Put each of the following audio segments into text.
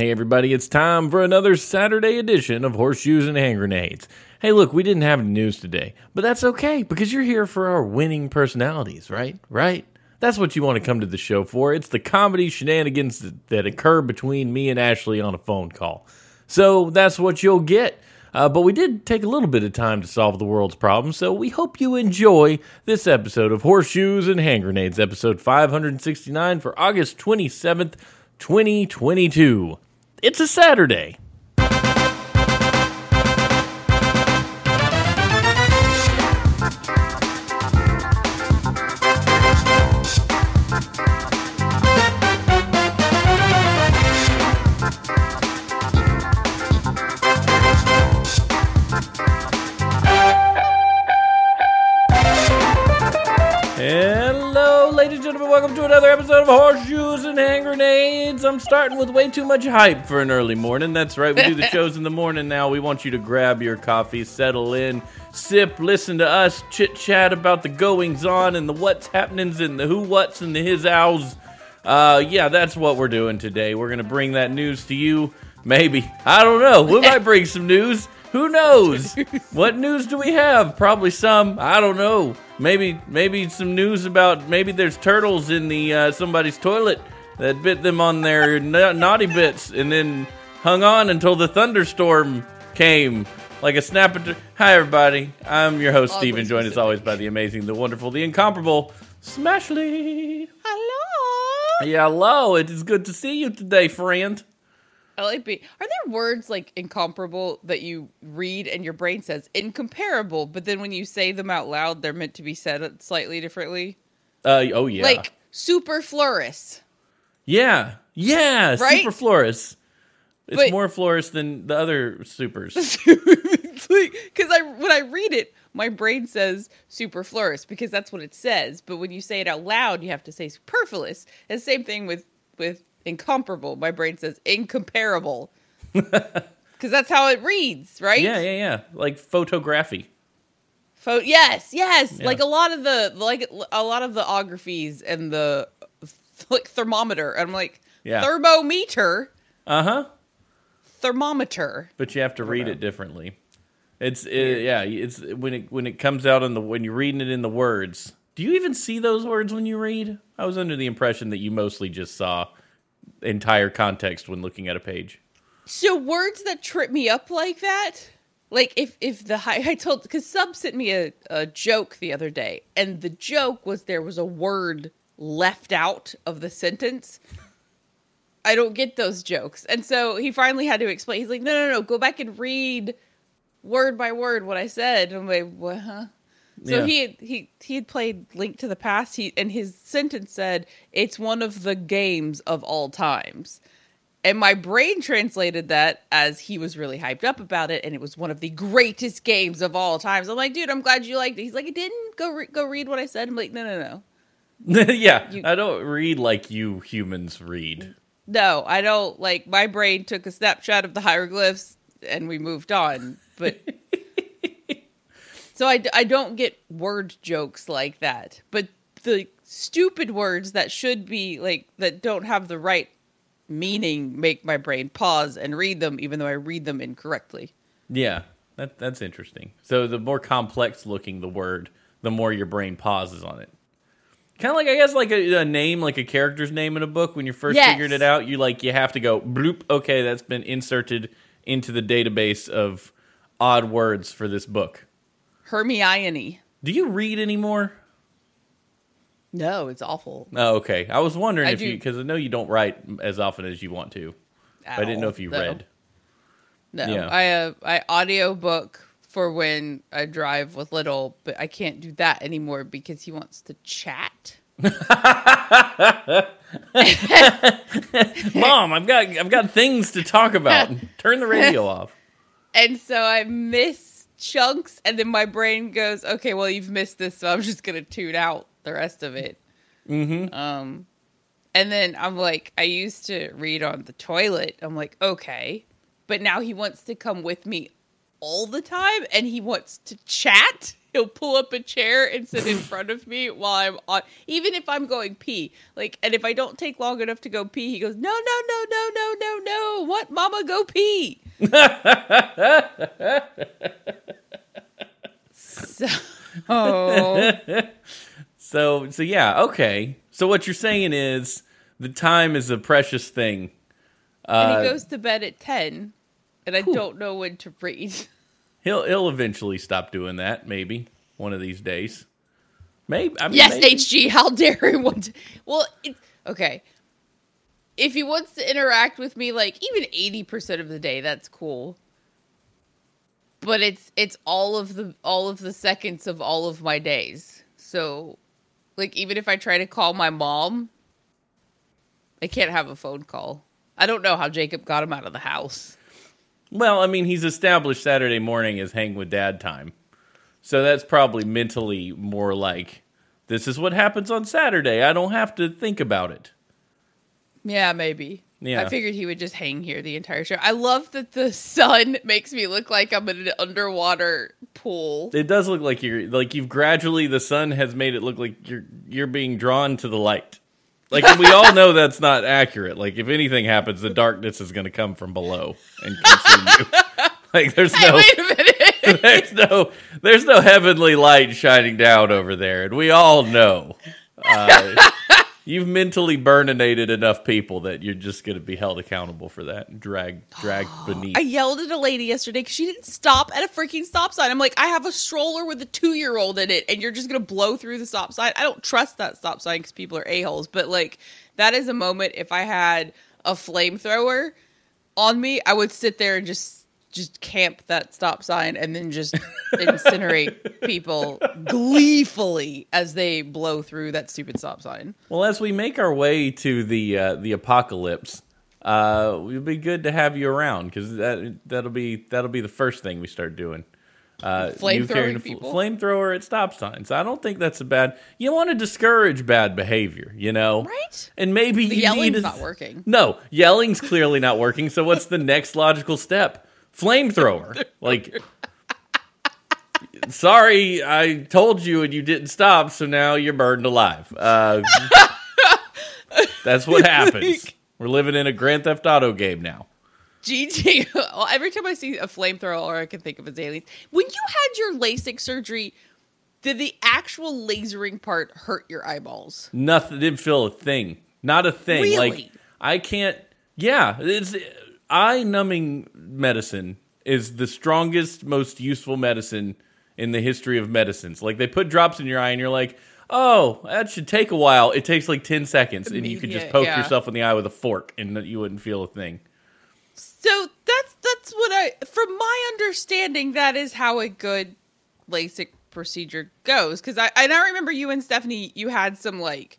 Hey, everybody, it's time for another Saturday edition of Horseshoes and Hand Grenades. Hey, look, we didn't have any news today, but that's okay because you're here for our winning personalities, right? Right? That's what you want to come to the show for. It's the comedy shenanigans that, that occur between me and Ashley on a phone call. So that's what you'll get. Uh, but we did take a little bit of time to solve the world's problems, so we hope you enjoy this episode of Horseshoes and Hand Grenades, episode 569 for August 27th, 2022. It's a Saturday. I'm starting with way too much hype for an early morning. That's right. We do the shows in the morning now. We want you to grab your coffee, settle in, sip, listen to us chit chat about the goings on and the what's happenings and the who what's and the his owls. Uh, yeah, that's what we're doing today. We're gonna bring that news to you. Maybe I don't know. We might bring some news. Who knows? what news do we have? Probably some. I don't know. Maybe maybe some news about maybe there's turtles in the uh, somebody's toilet that bit them on their na- naughty bits and then hung on until the thunderstorm came like a snap. Hi everybody. I'm your host Steven, joined as always by the amazing, the wonderful, the incomparable Smashly. Hello. Yeah, hello. It is good to see you today, friend. I like. Are there words like incomparable that you read and your brain says incomparable, but then when you say them out loud, they're meant to be said slightly differently? Uh, oh yeah. Like superfluous. Yeah, yeah, Right? super florist. It's But- more florist than the other supers. because I when I read it, my brain says superfluous because that's what it says. But when you say it out loud, you have to say superfluous. And same thing with with incomparable. My brain says incomparable because that's how it reads, right? yeah, yeah, yeah. Like photography. Pho- yes, yes. Yeah. Like a lot of the like a lot of the ographies and the like thermometer. I'm like Yeah. thermometer, Uh huh. thermometer. But you have to read it differently. It's it, yeah. It's when it when it comes out in the when you're reading it in the words. Do you even see those words when you read? I was under the impression that you mostly just saw entire context when looking at a page. So words that trip me up like that, like if if the high I told because Sub sent me a, a joke the other day, and the joke was there was a word left out of the sentence. I don't get those jokes, and so he finally had to explain. He's like, "No, no, no, go back and read word by word what I said." I'm like, "What?" Huh? So Yeah. he he he had played Link to the Past. He and his sentence said, "It's one of the games of all times." And my brain translated that as he was really hyped up about it, and it was one of the greatest games of all times. I'm like, dude, I'm glad you liked it. He's like, I didn't go re- go read what I said. I'm like, no, no, no, yeah, You- I don't read like you humans read. no. I don't like. My brain took a snapshot of the hieroglyphs, and we moved on. But so I, I don't get word jokes like that. But the stupid words that should be like that don't have the right meaning make my brain pause and read them, even though I read them incorrectly. Yeah, that that's interesting. So the more complex looking the word, the more your brain pauses on it. Kind of like I guess like a, a name, like a character's name in a book. When you first Yes. figured it out, you like you have to go bloop. Okay, that's been inserted into the database of odd words for this book. Hermione. Do you read anymore? No, it's awful. Oh, okay. I was wondering I if you because I know you don't write as often as you want to. I didn't know if you No. read. No, Yeah. I uh, I audio book for when I drive with little, but I can't do that anymore because he wants to chat. Mom, I've got I've got things to talk about. Turn the radio off. And so I miss chunks, and then my brain goes, "Okay, well, you've missed this, so I'm just gonna tune out the rest of it." Mm-hmm. Um, and then I'm like, I used to read on the toilet. I'm like, okay, but now he wants to come with me all the time, and he wants to chat. He'll pull up a chair and sit in front of me while I'm on, even if I'm going pee. Like, and if I don't take long enough to go pee, he goes, no, no, no, no, no, no, no. What? Mama, go pee. so, oh, So so yeah, okay. So what you're saying is the time is a precious thing. and Uh, he goes to bed at 10, and I don't know when to read. he'll he'll eventually stop doing that. Maybe one of these days. Maybe. I mean, Yes, maybe. HG, how dare he want to? Well, it, okay. If he wants to interact with me, like even eighty percent of the day, that's cool. But it's it's all of the all of the seconds of all of my days. So, like even if I try to call my mom, I can't have a phone call. I don't know how Jacob got him out of the house. Well, I mean, he's established Saturday morning as hang with dad time. So that's probably mentally more like this is what happens on Saturday. I don't have to think about it. Yeah, maybe. Yeah. I figured he would just hang here the entire show. I love that the sun makes me look like I'm in an underwater pool. It does look like you're like you've gradually the sun has made it look like you're you're being drawn to the light. Like and we all know that's not accurate. Like if anything happens, the darkness is going to come from below and consume you. Like there's Hey, no wait a minute. there's no there's no heavenly light shining down over there, and we all know. Uh, you've mentally burninated enough people that you're just going to be held accountable for that and dragged dragged beneath. I yelled at a lady yesterday because she didn't stop at a freaking stop sign. I'm like, I have a stroller with a two year old in it, and you're just gonna blow through the stop sign. I don't trust that stop sign because people are a holes. But like, that is a moment. If I had a flamethrower on me, I would sit there and just just camp that stop sign and then just incinerate people gleefully as they blow through that stupid stop sign. Well, as we make our way to the uh, the apocalypse, uh, it would be good to have you around because that that'll be that'll be the first thing we start doing. Uh, you Flamethrowing fl- people? flamethrower at stop signs. I don't think that's a bad. You want to discourage bad behavior, you know, Right? And maybe The yelling's a- not working. No, yelling's clearly not working. So what's the next logical step? Flamethrower. Like, sorry, I told you and you didn't stop, so now you're burned alive. Uh, that's what happens. We're living in a Grand Theft Auto game now. GG. Well, every time I see a flamethrower, I can think of is aliens. When you had your LASIK surgery, did the actual lasering part hurt your eyeballs? Nothing didn't feel a thing. Not a thing. Really? Like I can't. Yeah, it's eye numbing medicine is the strongest, most useful medicine in the history of medicines. Like they put drops in your eye, and you're like, oh, that should take a while. It takes like ten seconds, and you could just poke yeah. yourself in the eye with a fork, and you wouldn't feel a thing. So that's that's what I from my understanding, that is how a good LASIK procedure goes. Cause I and I remember you and Stephanie, you had some like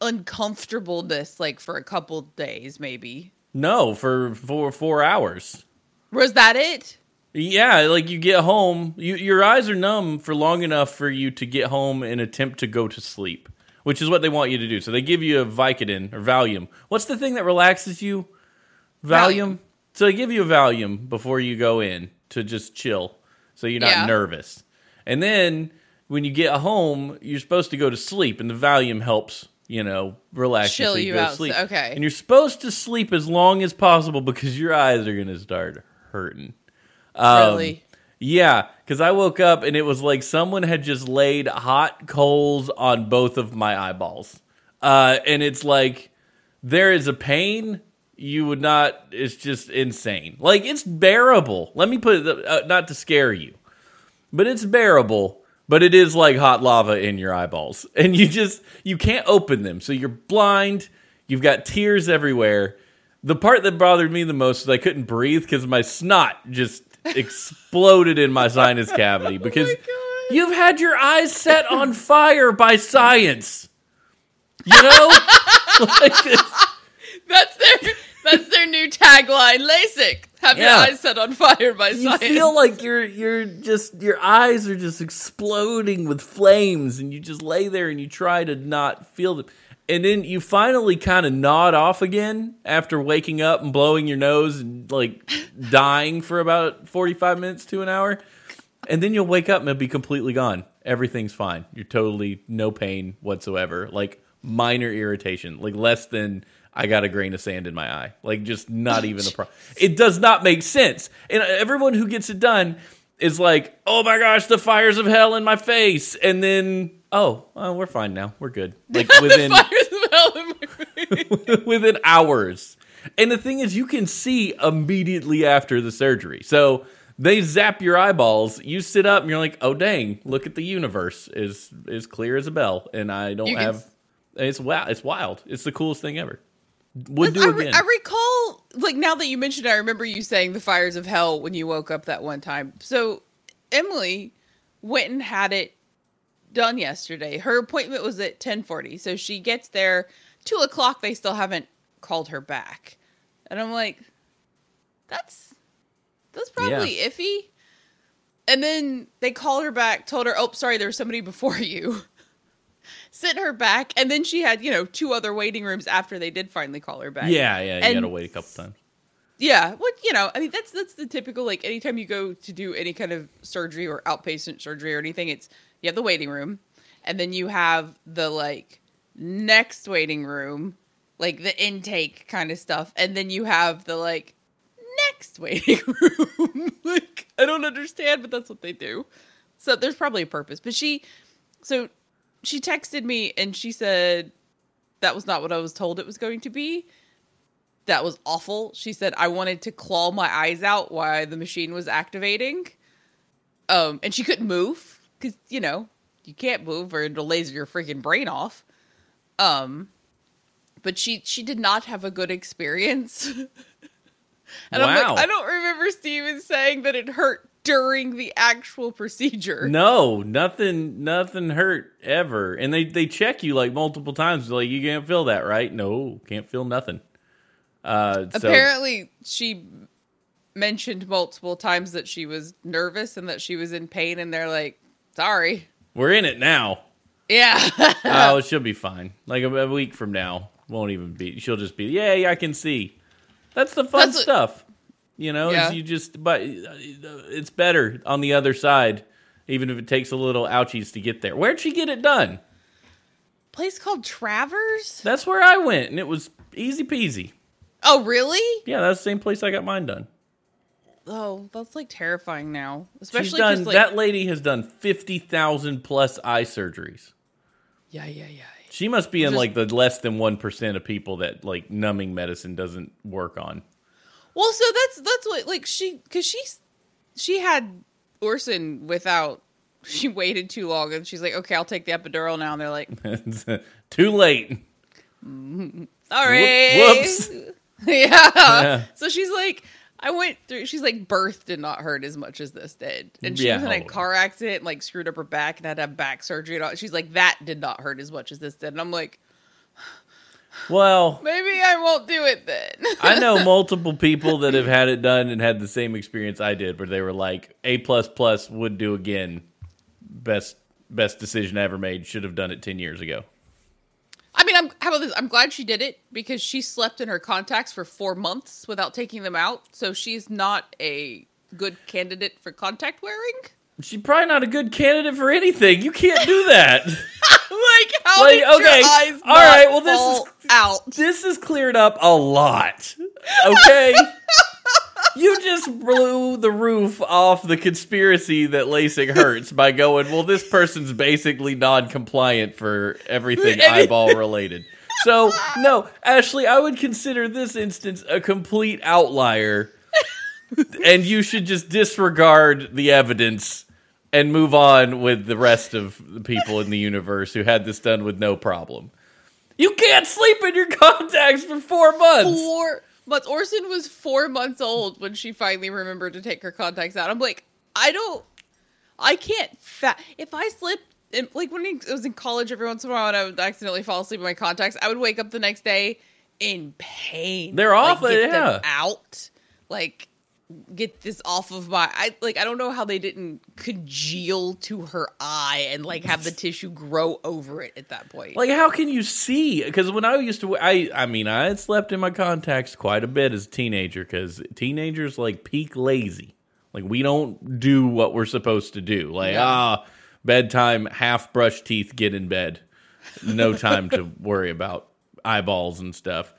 uncomfortableness like for a couple days, maybe. No, for for four hours. Was that it? Yeah, like you get home, you, your eyes are numb for long enough for you to get home and attempt to go to sleep, which is what they want you to do. So they give you a Vicodin or Valium. What's the thing that relaxes you? Valium. Valium. So they give you a Valium before you go in to just chill, so you're not Yeah. nervous. And then when you get home, you're supposed to go to sleep, and the Valium helps. You know, relax Chill you you go out, sleep. okay. And you're supposed to sleep as long as possible because your eyes are going to start hurting. Um, really? Yeah, because I woke up and it was like someone had just laid hot coals on both of my eyeballs. Uh, and it's like there is a pain you would not, it's just insane. Like it's bearable. Let me put it, uh, not to scare you, but it's bearable. But it is like hot lava in your eyeballs. And you just, you can't open them. So you're blind. You've got tears everywhere. The part that bothered me the most is I couldn't breathe because my snot just exploded in my sinus cavity oh because God. you've had your eyes set on fire by science. You know? like it's, That's their that's their new tagline. LASIK. Have Yeah. your eyes set on fire by you science. feel like you're you're just your eyes are just exploding with flames and you just lay there and you try to not feel them. And then you finally kind of nod off again after waking up and blowing your nose and like dying for about 45 minutes to an hour. And then you'll wake up and it'll be completely gone. Everything's fine. You're totally no pain whatsoever. Like minor irritation, like less than I got a grain of sand in my eye. Like just not even a problem. It does not make sense. And uh, everyone who gets it done is like, "Oh my gosh, the fires of hell in my face." And then, "Oh, well, we're fine now. We're good." Like within Fires of hell in my face. within hours. And the thing is, you can see immediately after the surgery. So they zap your eyeballs. You sit up and you're like, "Oh dang! Look at the universe is is clear as a bell." And I don't You have. s- It's wow! It's wild. It's the coolest thing ever. Would I, re- again. I recall, like now that you mentioned, it, I remember you saying the fires of hell when you woke up that one time. So Emily went and had it done yesterday. Her appointment was at ten forty, so she gets there two o'clock. They still haven't called her back, and I'm like, that's that's probably iffy. And then they called her back, told her, "Oh, sorry, there was somebody before you." Sent her back, and then she had, you know, two other waiting rooms after they did finally call her back. yeah, yeah. You And- gotta wait a couple times. Yeah, what you know, I mean that's that's the typical like anytime you go to do any kind of surgery or outpatient surgery or anything, it's you have the waiting room, and then you have the like next waiting room, like the intake kind of stuff, and then you have the like next waiting room. like I don't understand, but that's what they do. So there's probably a purpose. But she so she texted me and she said that was not what I was told it was going to be that was awful. She said I wanted to claw my eyes out while the machine was activating. Um, and she couldn't move because you know you can't move or it'll laser your freaking brain off. Um, but she she did not have a good experience. and I'm Wow. like, I don't remember Steven saying that it hurt during the actual procedure. No, nothing, nothing hurt ever. And they they check you like multiple times. Like you can't feel that, right? No, can't feel nothing. Uh, so Apparently, she mentioned multiple times that she was nervous and that she was in pain, and they're like, "Sorry." we're in it now. Yeah. oh, she'll be fine. Like a, a week from now, won't even be. She'll just be, yeah, yeah, I can see. That's the fun That's what- stuff. You know, Yeah. you just, but uh, it's better on the other side, even if it takes a little ouchies to get there. Where'd she get it done? Place called Travers? That's where I went, and it was easy peasy. Oh, really? Yeah, that's the same place I got mine done. Oh, that's like terrifying now. She's Especially done. like that lady has done fifty thousand plus eye surgeries. yeah, yeah, yeah. She must be in Just- like the less than one percent of people that like numbing medicine doesn't work on. Well, so that's that's what like she because she's she had Orson without she waited too long and she's like, okay, I'll take the epidural now, and they're like, Too late. sorry, whoops. yeah. Yeah. So she's like, I went through. She's like, birth did not hurt as much as this did, and she Yeah. was in a oh, car accident, and, like screwed up her back, and had to have back surgery. And all. She's like, that did not hurt as much as this did, and I'm like, Well, maybe I won't do it then. I know multiple people that have had it done and had the same experience I did, where they were like, "A plus plus would do again." Best best decision I ever made. Should have done it ten years ago. I mean, I'm how about this? I'm glad she did it because she slept in her contacts for four months without taking them out, so she's not a good candidate for contact wearing. She's probably not a good candidate for anything. You can't do that. like, how Like, did okay, your eyes all right, well, this is- out? this has cleared up a lot. Okay? you just blew the roof off the conspiracy that LASIK hurts by going, well, this person's basically non compliant for everything eyeball related. So, no, Ashley, I would consider this instance a complete outlier, and you should just disregard the evidence and move on with the rest of the people in the universe who had this done with no problem. You can't sleep in your contacts for four months. Four months. Orson was four months old when she finally remembered to take her contacts out. I'm like, I don't, I can't. Fa- if I slipped, in, like when I was in college, every once in a while, and I would accidentally fall asleep in my contacts, I would wake up the next day in pain. They're Like, them yeah. out. Like, get this off of my. I like. I don't know how they didn't congeal to her eye and like have the tissue grow over it at that point. Like, how can you see? Because when I used to, I, I mean, I had slept in my contacts quite a bit as a teenager. Because teenagers like peak lazy. Like we don't do what we're supposed to do. Like Yeah. ah, bedtime, half brush teeth, get in bed. No time to worry about eyeballs and stuff.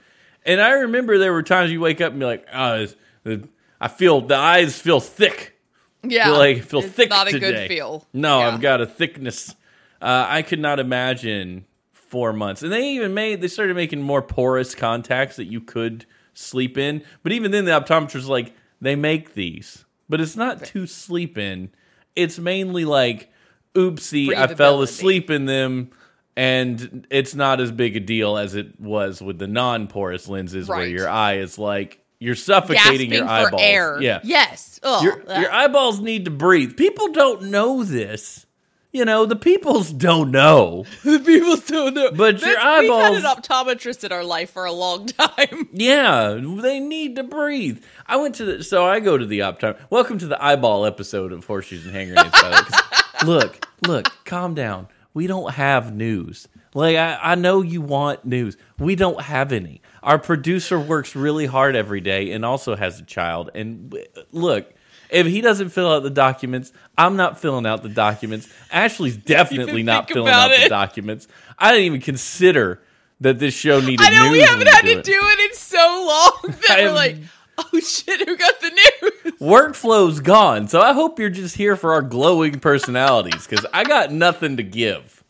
And I remember there were times you wake up and be like, oh, the- I feel the eyes feel thick. Yeah, feel like feel it's thick not a today. good feel. No, Yeah. I've got a thickness. Uh, I could not imagine four months. And they even made they started making more porous contacts that you could sleep in. But even then, the optometrist like they make these, but it's not to sleep in. It's mainly like, oopsie, I fell asleep in them. And it's not as big a deal as it was with the non-porous lenses, where your eye is like you're suffocating gasping your for eyeballs. air. Yeah, Yes. Ugh. your, your eyeballs need to breathe. People don't know this. You know, the peoples don't know. the people still know. But your eyeballs. We've had an optometrist in our life for a long time. Yeah, they need to breathe. I went to the so I go to the optom. Welcome to the eyeball episode of Horseshoes and Hand Grenades. by the way, 'cause look, look, calm down. We don't have news. Like I, I know you want news. We don't have any. Our producer works really hard every day and also has a child. And look, if he doesn't fill out the documents, I'm not filling out the documents. Ashley's definitely not filling out the documents. I didn't even consider that this show needed I know we haven't had to do it in so long that I we're am- like, oh shit, who got the news? workflow's gone. So I hope you're just here for our glowing personalities because I got nothing to give.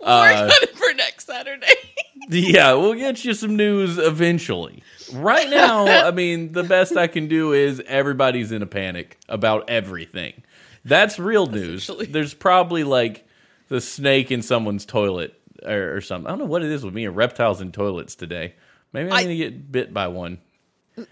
Work Uh, for next Saturday. yeah, we'll get you some news eventually. Right now, I mean, the best I can do is everybody's in a panic about everything. That's real news. There's probably like the snake in someone's toilet or, or something. I don't know what it is with me and reptiles in toilets today. Maybe I'm I- going to get bit by one.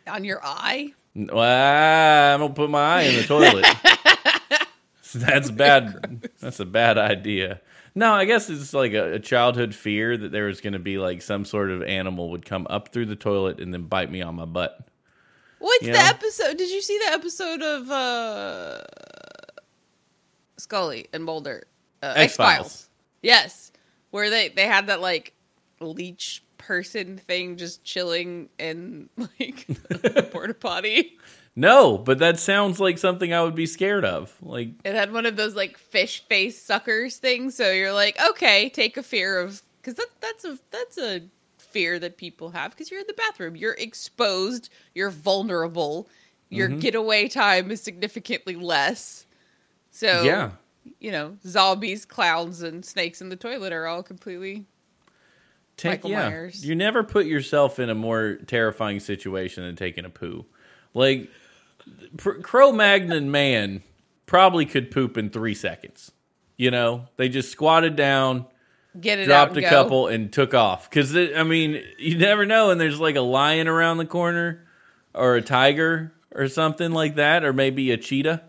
On your eye. Well, I'm gonna put my eye in the toilet. that's bad. That's a bad idea. No, I guess it's like a, a childhood fear that there was going to be like some sort of animal would come up through the toilet and then bite me on my butt. What's You the know? episode? Did you see the episode of uh Scully and Mulder? Uh, X-Files. Yes, where they they had that like leech person thing just chilling in like a porta potty. No, but that sounds like something I would be scared of. Like, It had one of those like fish face suckers things. So you're like, okay, take a fear of because that that's a that's a fear that people have because you're in the bathroom, you're exposed, you're vulnerable, your Mm-hmm. getaway time is significantly less. So yeah, you know, zombies, clowns, and snakes in the toilet are all completely. Take Michael yeah. Myers. You never put yourself in a more terrifying situation than taking a poo. Like, Pr- Cro-Magnon man probably could poop in three seconds. You know, they just squatted down, Get it dropped out a go. couple, and took off. Because I mean, you never know, and there's like a lion around the corner, or a tiger, or something like that, or maybe a cheetah,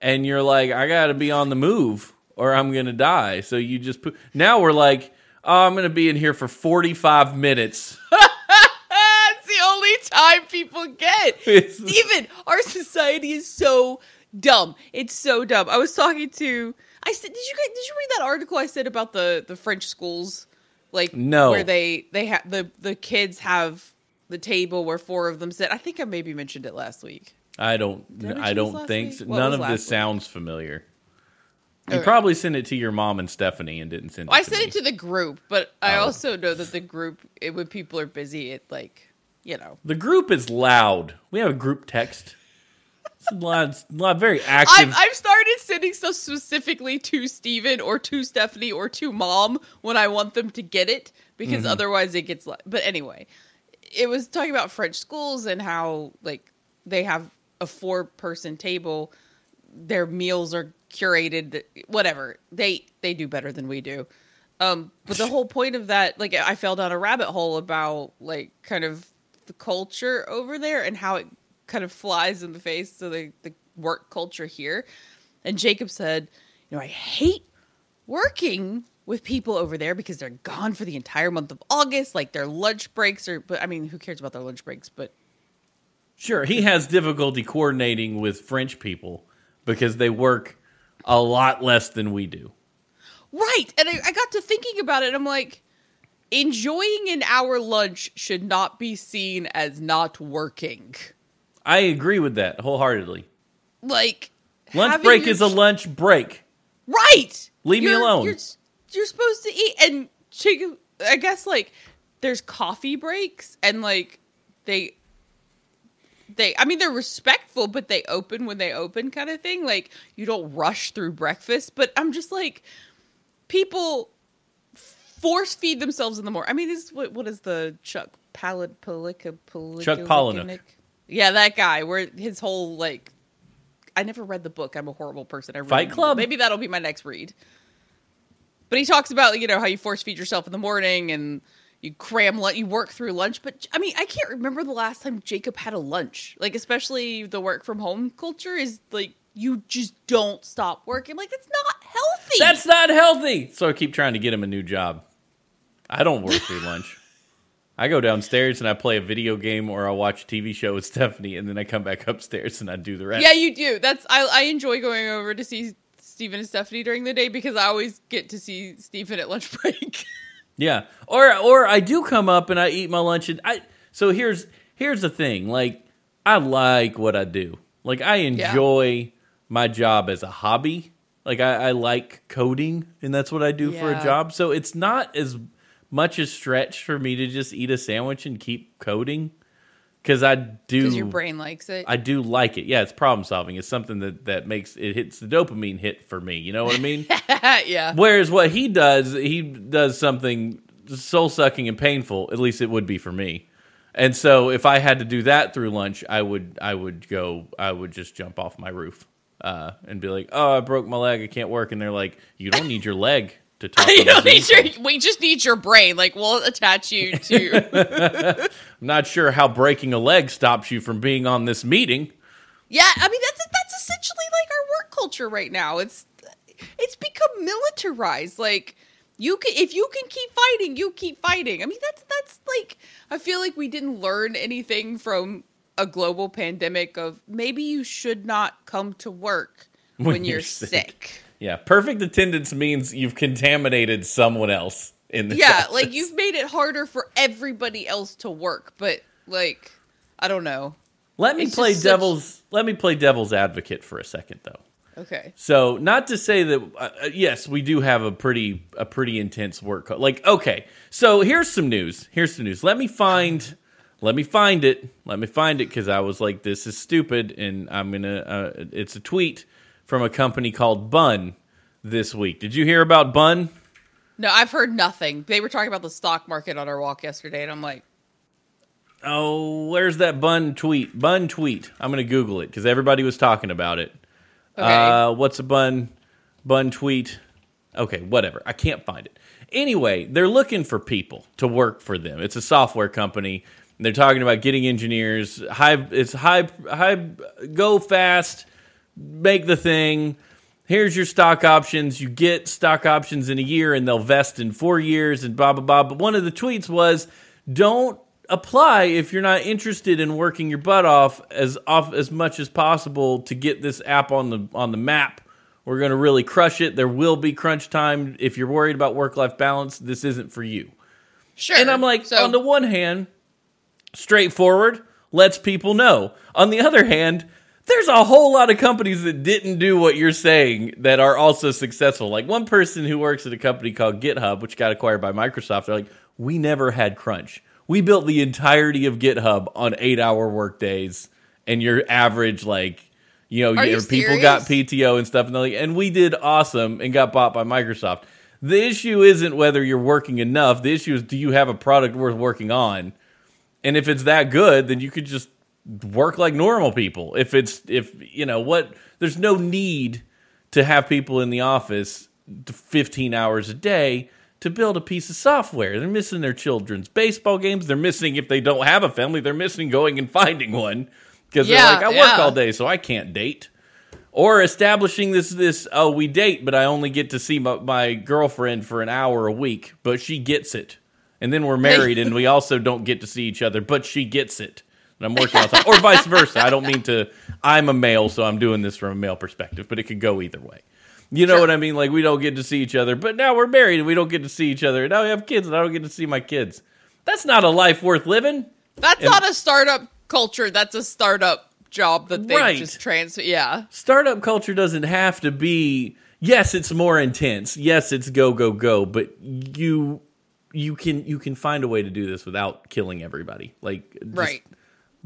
and you're like, I got to be on the move, or I'm gonna die. So you just put. Now we're like, oh, I'm gonna be in here for 45 minutes. That's the only time people get. Steven, our society is so dumb. It's so dumb. I was talking to I said did you did you read that article I said about the the French schools? Like No. where they they have the the kids have the table where four of them sit. I think I maybe mentioned it last week. I don't. I I don't think so. None of this week? sounds familiar. You Okay. probably sent it to your mom and Stephanie and didn't send it. I to sent me. it to the group, but I Oh. also know that the group it, when people are busy, it like you know. The group is loud. We have a group text. It's a lot, a lot very I've, active. I've started sending stuff specifically to Steven or to Stephanie or to mom when I want them to get it because Mm-hmm. otherwise it gets. But anyway, it was talking about French schools and how like they have a four person table. Their meals are curated. Whatever they they do better than we do. Um, but the whole point of that, like, I fell down a rabbit hole about like kind of the culture over there and how it kind of flies in the face of the, the work culture here. And Jacob said, you know, I hate working with people over there because they're gone for the entire month of August. Like their lunch breaks are, but I mean, who cares about their lunch breaks? But sure, he has difficulty coordinating with French people because they work a lot less than we do. Right. And I, I got to thinking about it. I'm like, enjoying an hour lunch should not be seen as not working. I agree with that wholeheartedly. Like, Lunch break your is a lunch break. Right. Leave me You're- alone. You're, you're supposed to eat. And chicken, I guess, like, there's coffee breaks and like they they I mean they're respectful but they open when they open kind of thing like you don't rush through breakfast but I'm just like people force feed themselves in the morning. I mean this what what is the Chuck Pallet Palika Chuck Palahniuk. Yeah, that guy where his whole like I never read the book. I'm a horrible person. I really Fight Club? Maybe that'll be my next read. But he talks about you know how you force feed yourself in the morning and you cram lunch, you work through lunch. But I mean, I can't remember the last time Jacob had a lunch. Like especially the work from home culture is like you just don't stop working. Like it's not healthy. That's not healthy. So I keep trying to get him a new job. I don't work through lunch. I go downstairs and I play a video game or I watch a TV show with Stephanie, and then I come back upstairs and I do the rest. yeah, you do. That's I I enjoy going over to see Stephen and Stephanie during the day because I always get to see Stephen at lunch break. Yeah. Or or I do come up and I eat my lunch and I so here's here's the thing. Like I like what I do. Like I enjoy my job as a hobby. Like I, I like coding and that's what I do for a job. So it's not as much a stretch for me to just eat a sandwich and keep coding. Cause I do Because your brain likes it. I do like it. Yeah, it's problem solving. It's something that, that makes it hits the dopamine hit for me. You know what I mean? yeah. Whereas what he does, he does something soul sucking and painful. At least it would be for me. And so if I had to do that through lunch, I would I would go I would just jump off my roof uh, and be like, oh, I broke my leg, I can't work. And they're like, you don't need your leg to talk. you don't need your, we just need your brain. Like we'll attach you to. I'm not sure how breaking a leg stops you from being on this meeting. yeah, I mean that's that's essentially like our work culture right now. It's it's become militarized. Like you can if you can keep fighting, you keep fighting. I mean that's that's like I feel like we didn't learn anything from a global pandemic of maybe you should not come to work when, When you're, you're sick. sick. Yeah, perfect attendance means you've contaminated someone else in the Yeah, like you've made it harder for everybody else to work, but like I don't know. Let me It's play just such- devil's. Let me play devil's advocate for a second, though. Okay. So, not to say that uh, uh, yes, we do have a pretty a pretty intense work. Co- like, okay, so here's some news. Here's some news. Let me find. Let me find it. Let me find it because I was like, this is stupid, and I'm gonna. Uh, it's a tweet from a company called Bun this week. Did you hear about Bun? No, I've heard nothing. They were talking about the stock market on our walk yesterday, and I'm like, Oh, where's that Bun tweet? Bun tweet. I'm gonna Google it because everybody was talking about it. okay. Uh, what's a bun bun tweet? Okay, whatever. I can't find it. Anyway, they're looking for people to work for them. It's a software company. They're talking about getting engineers. High, it's high, high. Go fast, make the thing. Here's your stock options. You get stock options in a year, and they'll vest in four years, and blah blah blah. But one of the tweets was, "Don't apply if you're not interested in working your butt off as off as much as possible to get this app on the on the map. We're going to really crush it. There will be crunch time. If you're worried about work life balance, this isn't for you." sure. And I'm like, so on the one hand, straightforward, lets people know. On the other hand, there's a whole lot of companies that didn't do what you're saying that are also successful. Like one person who works at a company called GitHub, which got acquired by Microsoft, they're like, we never had crunch. We built the entirety of GitHub on eight hour work days, and your average, like, you know, you your people got? PTO and stuff, and, they're like, and we did awesome and got bought by Microsoft. The issue isn't whether you're working enough. The issue is do you have a product worth working on? And if it's that good, then you could just work like normal people. If it's if you know what, there's no need to have people in the office 15 hours a day to build a piece of software. They're missing their children's baseball games. They're missing if they don't have a family. They're missing going and finding one because Yeah, they're like, I work yeah. all day, so I can't date. Or establishing this this oh we date, but I only get to see my, my girlfriend for an hour a week, but she gets it, and then we're married and we also don't get to see each other, but she gets it. And I'm working all the time, or vice versa. I don't mean to. I'm a male, so I'm doing this from a male perspective, but it could go either way. You know Sure. what I mean? Like we don't get to see each other, but now we're married and we don't get to see each other. And now we have kids and I don't get to see my kids. That's not a life worth living. that's and- not a startup culture. That's a startup job that they Right. just transfer. Yeah. startup culture doesn't have to be yes it's more intense yes it's go go go but you you can you can find a way to do this without killing everybody. Like Right.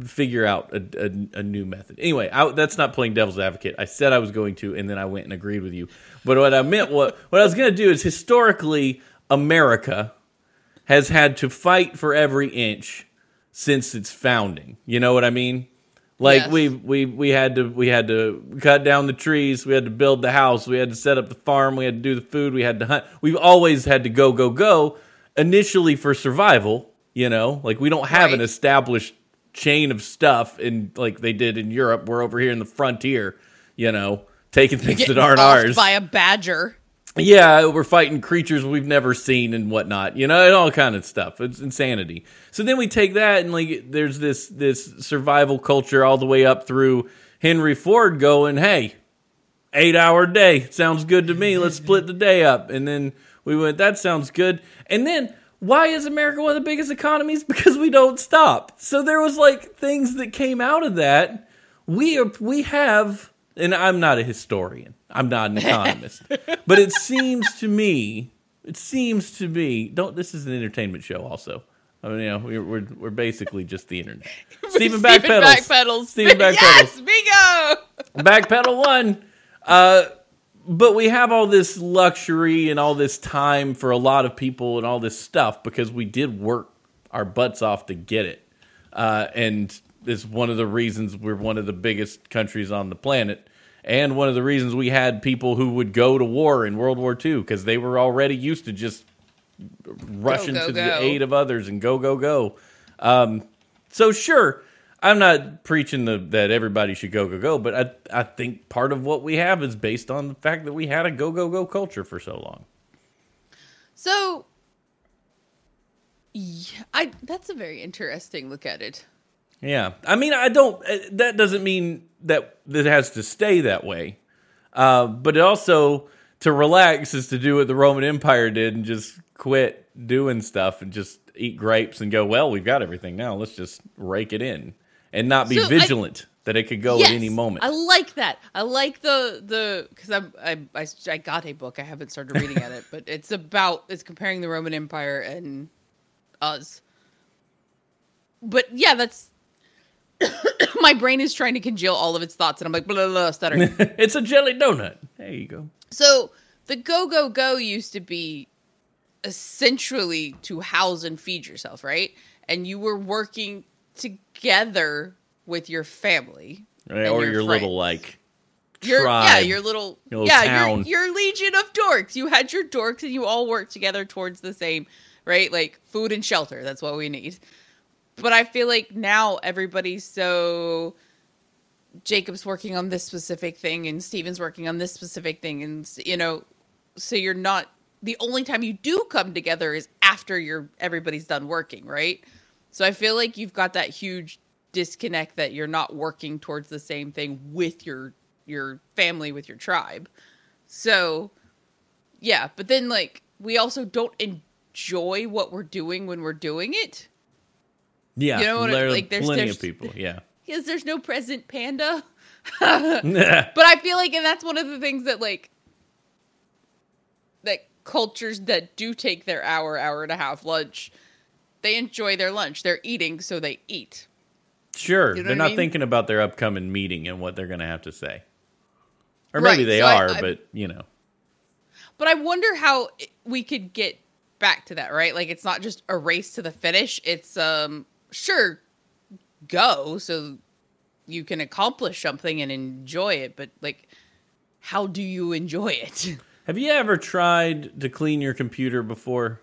Figure out a, a, a new method. Anyway, I, that's not playing devil's advocate. I said I was going to, and then I went and agreed with you. But what I meant, what what I was going to do is historically, America has had to fight for every inch since its founding. You know what I mean? Like Yes. we we we had to we had to cut down the trees, we had to build the house, we had to set up the farm, we had to do the food, we had to hunt. We've always had to go go go initially for survival, you know? Like we don't have an established chain of stuff in like they did in Europe. We're over here in the frontier, you know, taking things that aren't ours by a badger. yeah, we're fighting creatures we've never seen and whatnot, you know, and all kind of stuff. It's insanity. So then we take that and like there's this this survival culture all the way up through Henry Ford going, hey, eight hour day sounds good to me. Let's split the day up. And then we went, that sounds good. And then why is America one of the biggest economies? Because we don't stop. So there was like things that came out of that. We are we have, and I'm not a historian. I'm not an economist, but it seems to me, it seems to me. Don't. This is an entertainment show, also. I mean, you know, we're we're, we're basically just the internet. Stephen backpedals. Stephen Backpedals. Stephen backpedals Yes, bingo. backpedal one. Uh, but we have all this luxury and all this time for a lot of people and all this stuff because we did work our butts off to get it. Uh, and it's one of the reasons we're one of the biggest countries on the planet. And one of the reasons we had people who would go to war in World War II because they were already used to just rushing go, to go. the aid of others and go, go, go. Um, so sure, I'm not preaching the, that everybody should go go go, but I I think part of what we have is based on the fact that we had a go go go culture for so long. So, yeah, I that's a very interesting look at it. Yeah, I mean, I don't. uh, That doesn't mean that that has to stay that way. Uh, but it also to relax is to do what the Roman Empire did and just quit doing stuff and just eat grapes and go. Well, we've got everything now. Let's just rake it in and not be So I- vigilant that it could go at any moment. I like that. I like the the because I'm I, I I got a book. I haven't started reading at it, but it's about it's comparing the Roman Empire and us. But yeah, that's my brain is trying to congeal all of its thoughts, and I'm like blah blah, blah stuttering. it's a jelly donut. There you go. So the go go go used to be essentially to house and feed yourself, right? And you were working together with your family Right, or your, little like your tribe. yeah, your little, Your little yeah, your your legion of dorks. You had your dorks, and you all worked together towards the same, right? Like food and shelter. That's what we need. But I feel like now everybody's so. Jacob's working on this specific thing, and Steven's working on this specific thing, and you know, so you're not. The only time you do come together is after you're everybody's done working, right? So I feel like you've got that huge disconnect that you're not working towards the same thing with your your family with your tribe. So yeah, but then like we also don't enjoy what we're doing when we're doing it yeah. You know what I- are like, there's- plenty there's- of people. Yeah. because there's no present panda. but I feel like and that's one of the things that like that cultures that do take their hour hour and a half lunch they enjoy their lunch. They're eating so they eat. Sure, You know they're I not mean? thinking about their upcoming meeting and what they're going to have to say, or maybe Right, they so are, I- but you know, But I wonder how we could get back to that, right? Like it's not just a race to the finish. It's um sure go so you can accomplish something and enjoy it, but like how do you enjoy it? have you ever tried to clean your computer before?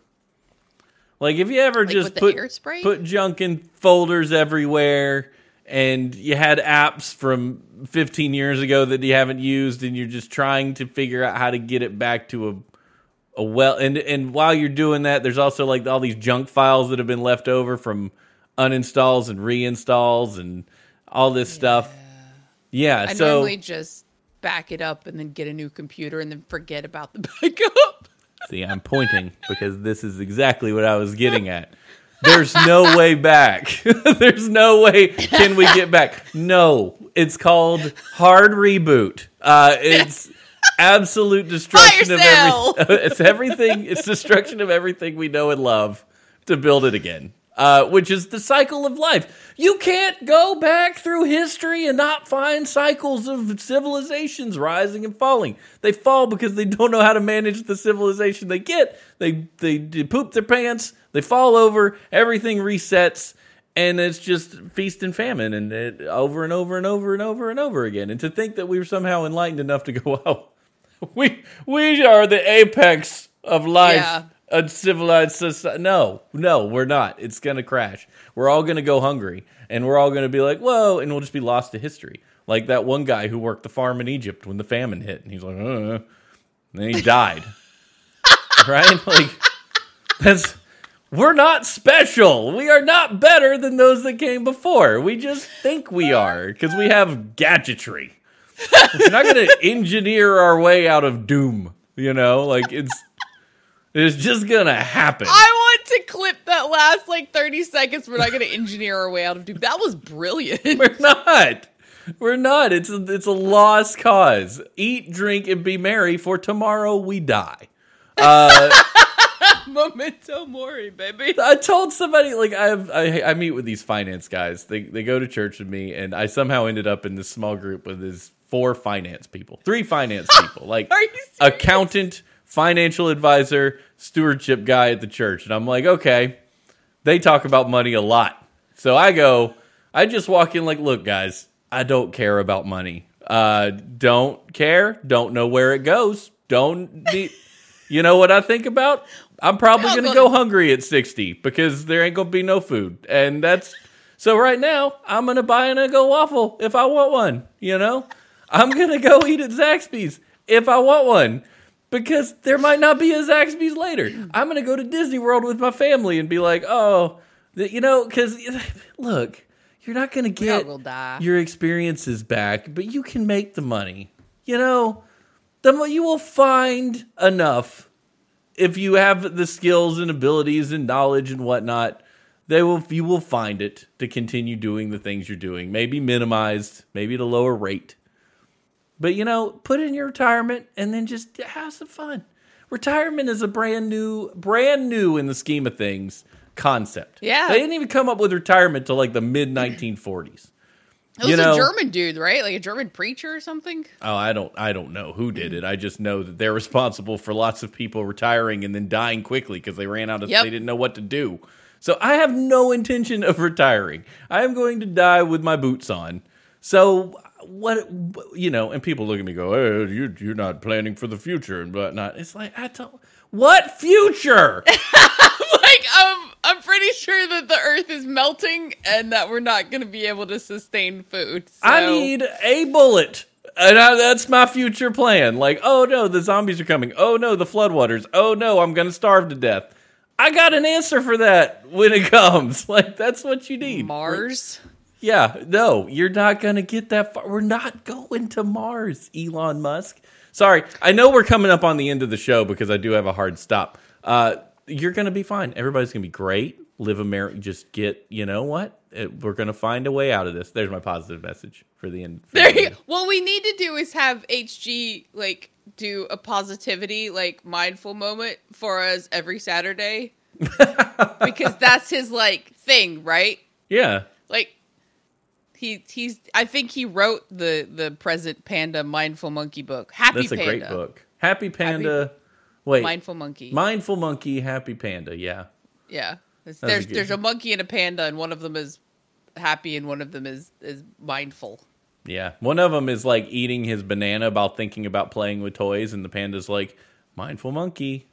Like, if you ever Like just put put junk in folders everywhere, and you had apps from 15 years ago that you haven't used, and you're just trying to figure out how to get it back to a a well and and while you're doing that there's also like all these junk files that have been left over from uninstalls and reinstalls and all this stuff. Yeah I so normally just back it up and then get a new computer and then forget about the backup. See i'm pointing because this is exactly what i was getting at there's no way back there's no way can we get back no it's called hard reboot uh it's absolute destruction of everything. it's everything. It's destruction of everything we know and love to build it again. Uh, which is the cycle of life. You can't go back through history and not find cycles of civilizations rising and falling. They fall because they don't know how to manage the civilization they get. They they, they poop their pants. They fall over. Everything resets and it's just feast and famine and it, over and over and over and over and over again and to think that we were somehow enlightened enough to go oh we we are the apex of life Yeah. A civilized society no no we're not it's gonna crash we're all gonna go hungry and we're all gonna be like whoa and we'll just be lost to history like that one guy who worked the farm in egypt when the famine hit and he's like uh, and then he died right like that's we're not special. We are not better than those that came before. We just think we are because we have gadgetry. We're not going to engineer our way out of doom. You know, like it's it's just gonna happen. I want to clip that last like 30 seconds. We're not to engineer our way out of Doom. That was brilliant. We're not. We're not. It's a, it's a lost cause. Eat, drink, and be merry, for tomorrow we die. Uh, Memento mori, baby. I told somebody like I have I, I meet with these finance guys. They they go to church with me, and I somehow ended up in this small group with these four finance people, three finance people, like Are you accountant, financial advisor, stewardship guy at the church, and I'm like, okay, they talk about money a lot. So I go, I just walk in like, look, guys, I don't care about money. Uh, don't care. Don't know where it goes. Don't need. You know what I think about? I'm probably gonna gonna- go hungry at 60 because there ain't gonna be no food, and that's so. Right now, I'm gonna buy an Eggo waffle if I want one. You know, I'm gonna go eat at Zaxby's if I want one because there might not be a Zaxby's later. I'm gonna go to Disney World with my family and be like, oh, you know, because look, you're not gonna get gonna die. your experiences back, but you can make the money. You know, the you will find enough if you have the skills and abilities and knowledge and whatnot. They will you will find it to continue doing the things you're doing. Maybe minimized, maybe at a lower rate. But you know, put in your retirement and then just have some fun. Retirement is a brand new, brand new in the scheme of things concept. Yeah. they didn't even come up with retirement till like the mid 1940s. It was you know- a German dude, right? Like a German preacher or something. Oh, I don't I don't know who did it. I just know that they're responsible for lots of people retiring and then dying quickly because they ran out of Yep. they didn't know what to do. So I have no intention of retiring. I am going to die with my boots on. So what you know, and people look at me and go, "Hey, you you're not planning for the future and whatnot." It's like I don't. What future? like I'm, I'm pretty sure that the Earth is melting and that we're not going to be able to sustain food. So. I need a bullet. And I, that's my future plan. Like, oh no, the zombies are coming. Oh no, the floodwaters. Oh no, I'm going to starve to death. I got an answer for that when it comes. Like, that's what you need. Mars. Yeah, no, you're not going to get that far. We're not going to Mars, Elon Musk. Sorry, I know we're coming up on the end of the show because I do have a hard stop. Uh, you're going to be fine. Everybody's going to be great. Live America. Just get, you know what? It, we're going to find a way out of this. There's my positive message for the end. for There the end. what we need to do is have HG like do a positivity like mindful moment for us every Saturday. because that's his like thing, right? Yeah. Like he he's I think he wrote the the present panda mindful monkey book. Happy That's a great book. Happy Panda. Wait. Mindful monkey. Mindful Monkey, Happy Panda. Yeah. yeah. There's a there's, there's a monkey and a panda and one of them is happy and one of them is is mindful. Yeah. One of them is like eating his banana while thinking about playing with toys, and the panda's like, Mindful Monkey,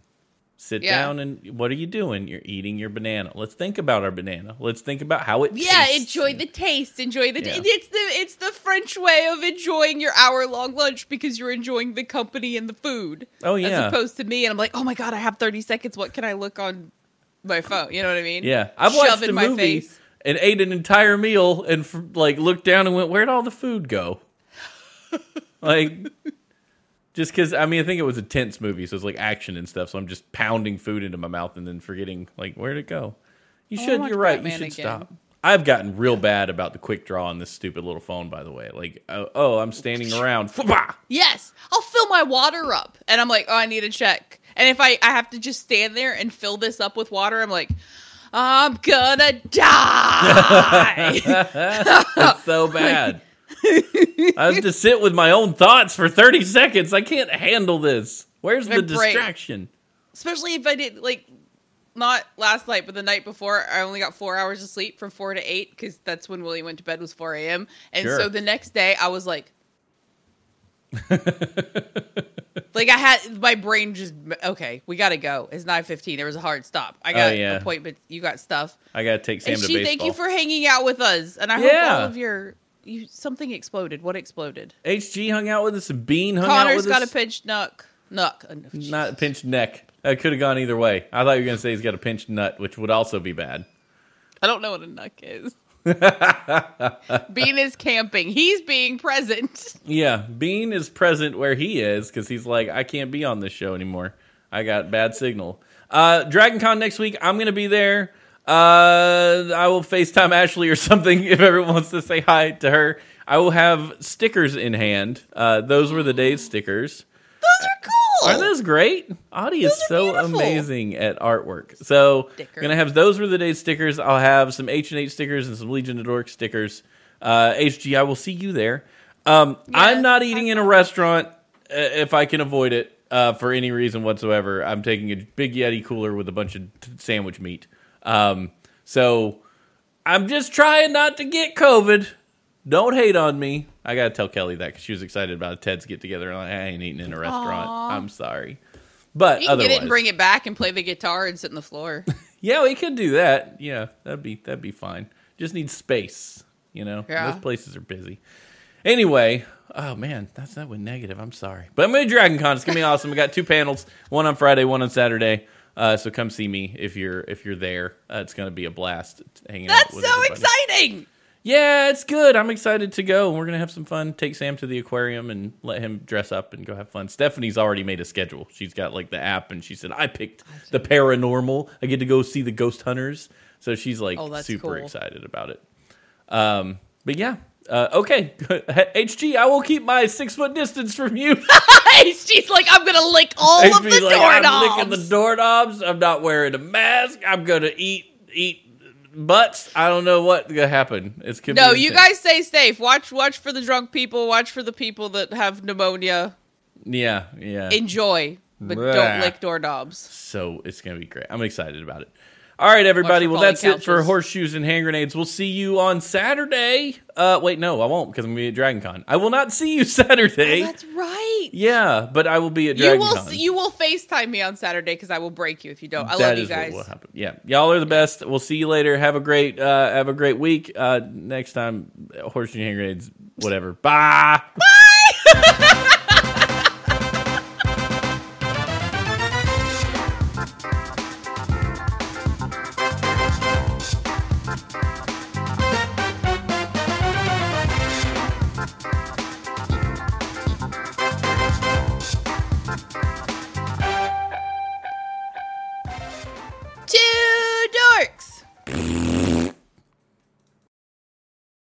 sit Yeah. down and what are you doing? You're eating your banana. Let's think about our banana. Let's think about how it Yeah, tastes. enjoy the taste. Enjoy the. Yeah. It's the it's the French way of enjoying your hour long lunch because you're enjoying the company and the food. Oh, yeah. As opposed to me, and I'm like, oh my god, I have 30 seconds. What can I look on my phone? You know what I mean? Yeah. I've Shove watched in a my movie face. and ate an entire meal and f- like looked down and went, Where'd all the food go? like, just because, I mean, I think it was a tense movie, so it's like action and stuff. So I'm just pounding food into my mouth and then forgetting, like, where'd it go? You I should, you're right. Batman you should again. stop. I've gotten real bad about the quick draw on this stupid little phone, by the way. Like, oh, oh I'm standing around. Yes, I'll fill my water up, and I'm like, oh, I need to check. And if I I have to just stand there and fill this up with water, I'm like, I'm gonna die. It's so bad. I have to sit with my own thoughts for 30 seconds. I can't handle this. Where's My the brain- distraction? Especially if I did like not last night, but the night before, I only got four hours of sleep from four to eight because that's when Willie went to bed was four a.m. And Sure. so the next day, I was like, like I had my brain just okay. We got to go. It's nine fifteen. There was a hard stop. I oh, got Oh, yeah. appointment. You got stuff. I gotta take Sam and to she, baseball. thank you for hanging out with us. And I hope all of your you something exploded. What exploded? HG hung out with us, Bean hung out Connor's with got a pinched nuck. Nuck. Uh, Not pinched neck. That could have gone either way. I thought you were gonna say he's got a pinched nut, which would also be bad. I don't know what a nuck is. Bean is camping. He's being present. Yeah, Bean is present where he is because he's like, I can't be on this show anymore. I got bad signal. Uh, Dragon Con next week. I'm gonna be there. Uh, I will FaceTime Ashley or something if everyone wants to say hi to her. I will have stickers in hand. Uh, those were the days stickers. Those are cool. Aren't those great? Audie is Those are so beautiful. amazing at artwork. So Sticker. I'm gonna have those were the days stickers. I'll have some H and H stickers and some Legion of Dork stickers. Uh, HG, I will see you there. Um, I'm not eating in a restaurant uh, if I can avoid it uh, for any reason whatsoever. I'm taking a big Yeti cooler with a bunch of t- sandwich meat. Um, so I'm just trying not to get COVID. Don't hate on me. I gotta tell Kelly that because she was excited about Ted's get together. And like, I ain't eating in a restaurant. Aw. I'm sorry, but You can otherwise, get it and bring it back and play the guitar and sit on the floor. yeah, we could do that. Yeah, that'd be that'd be fine. Just need space. You know, Yeah. those places are busy. Anyway, oh man, that's that went negative. I'm sorry, but to Dragon Con. It's gonna be awesome. We got two panels, one on Friday, one on Saturday. Uh, so come see me if you're if you're there. Uh, it's gonna be a blast hanging out. That's so everybody. exciting. Yeah, it's good. I'm excited to go. We're gonna have some fun. Take Sam to the aquarium and let him dress up and go have fun. Stephanie's already made a schedule. She's got like the app, and she said I picked the paranormal. I get to go see the ghost hunters. So she's like Oh, super cool. excited about it. Um, but yeah, uh, okay. HG, I will keep my six foot distance from you. She's like, I'm gonna lick all of the like, I'm licking doorknobs. the doorknobs. I'm not wearing a mask. I'm gonna eat eat butts. I don't know what's gonna happen. It's no, you intense. guys stay safe. Watch, watch for the drunk people. Watch for the people that have pneumonia. Yeah, yeah. Enjoy, but Blah. don't lick doorknobs. So it's going to be great. I'm excited about it. All right, everybody. Well, that's it for horseshoes and hand grenades. We'll see you on Saturday. Uh, wait, no, I won't because I'm going to be at Dragon Con. I will not see you Saturday. Oh, that's right. yeah, but I will be at You will, see, you will Facetime me on Saturday because I will break you if you don't. I That love you guys. will happen. Yeah, y'all are the best. We'll see you later. Have a great, uh, have a great week. Uh, next time, horseshoe and hand grenades, whatever. Bye. Bye.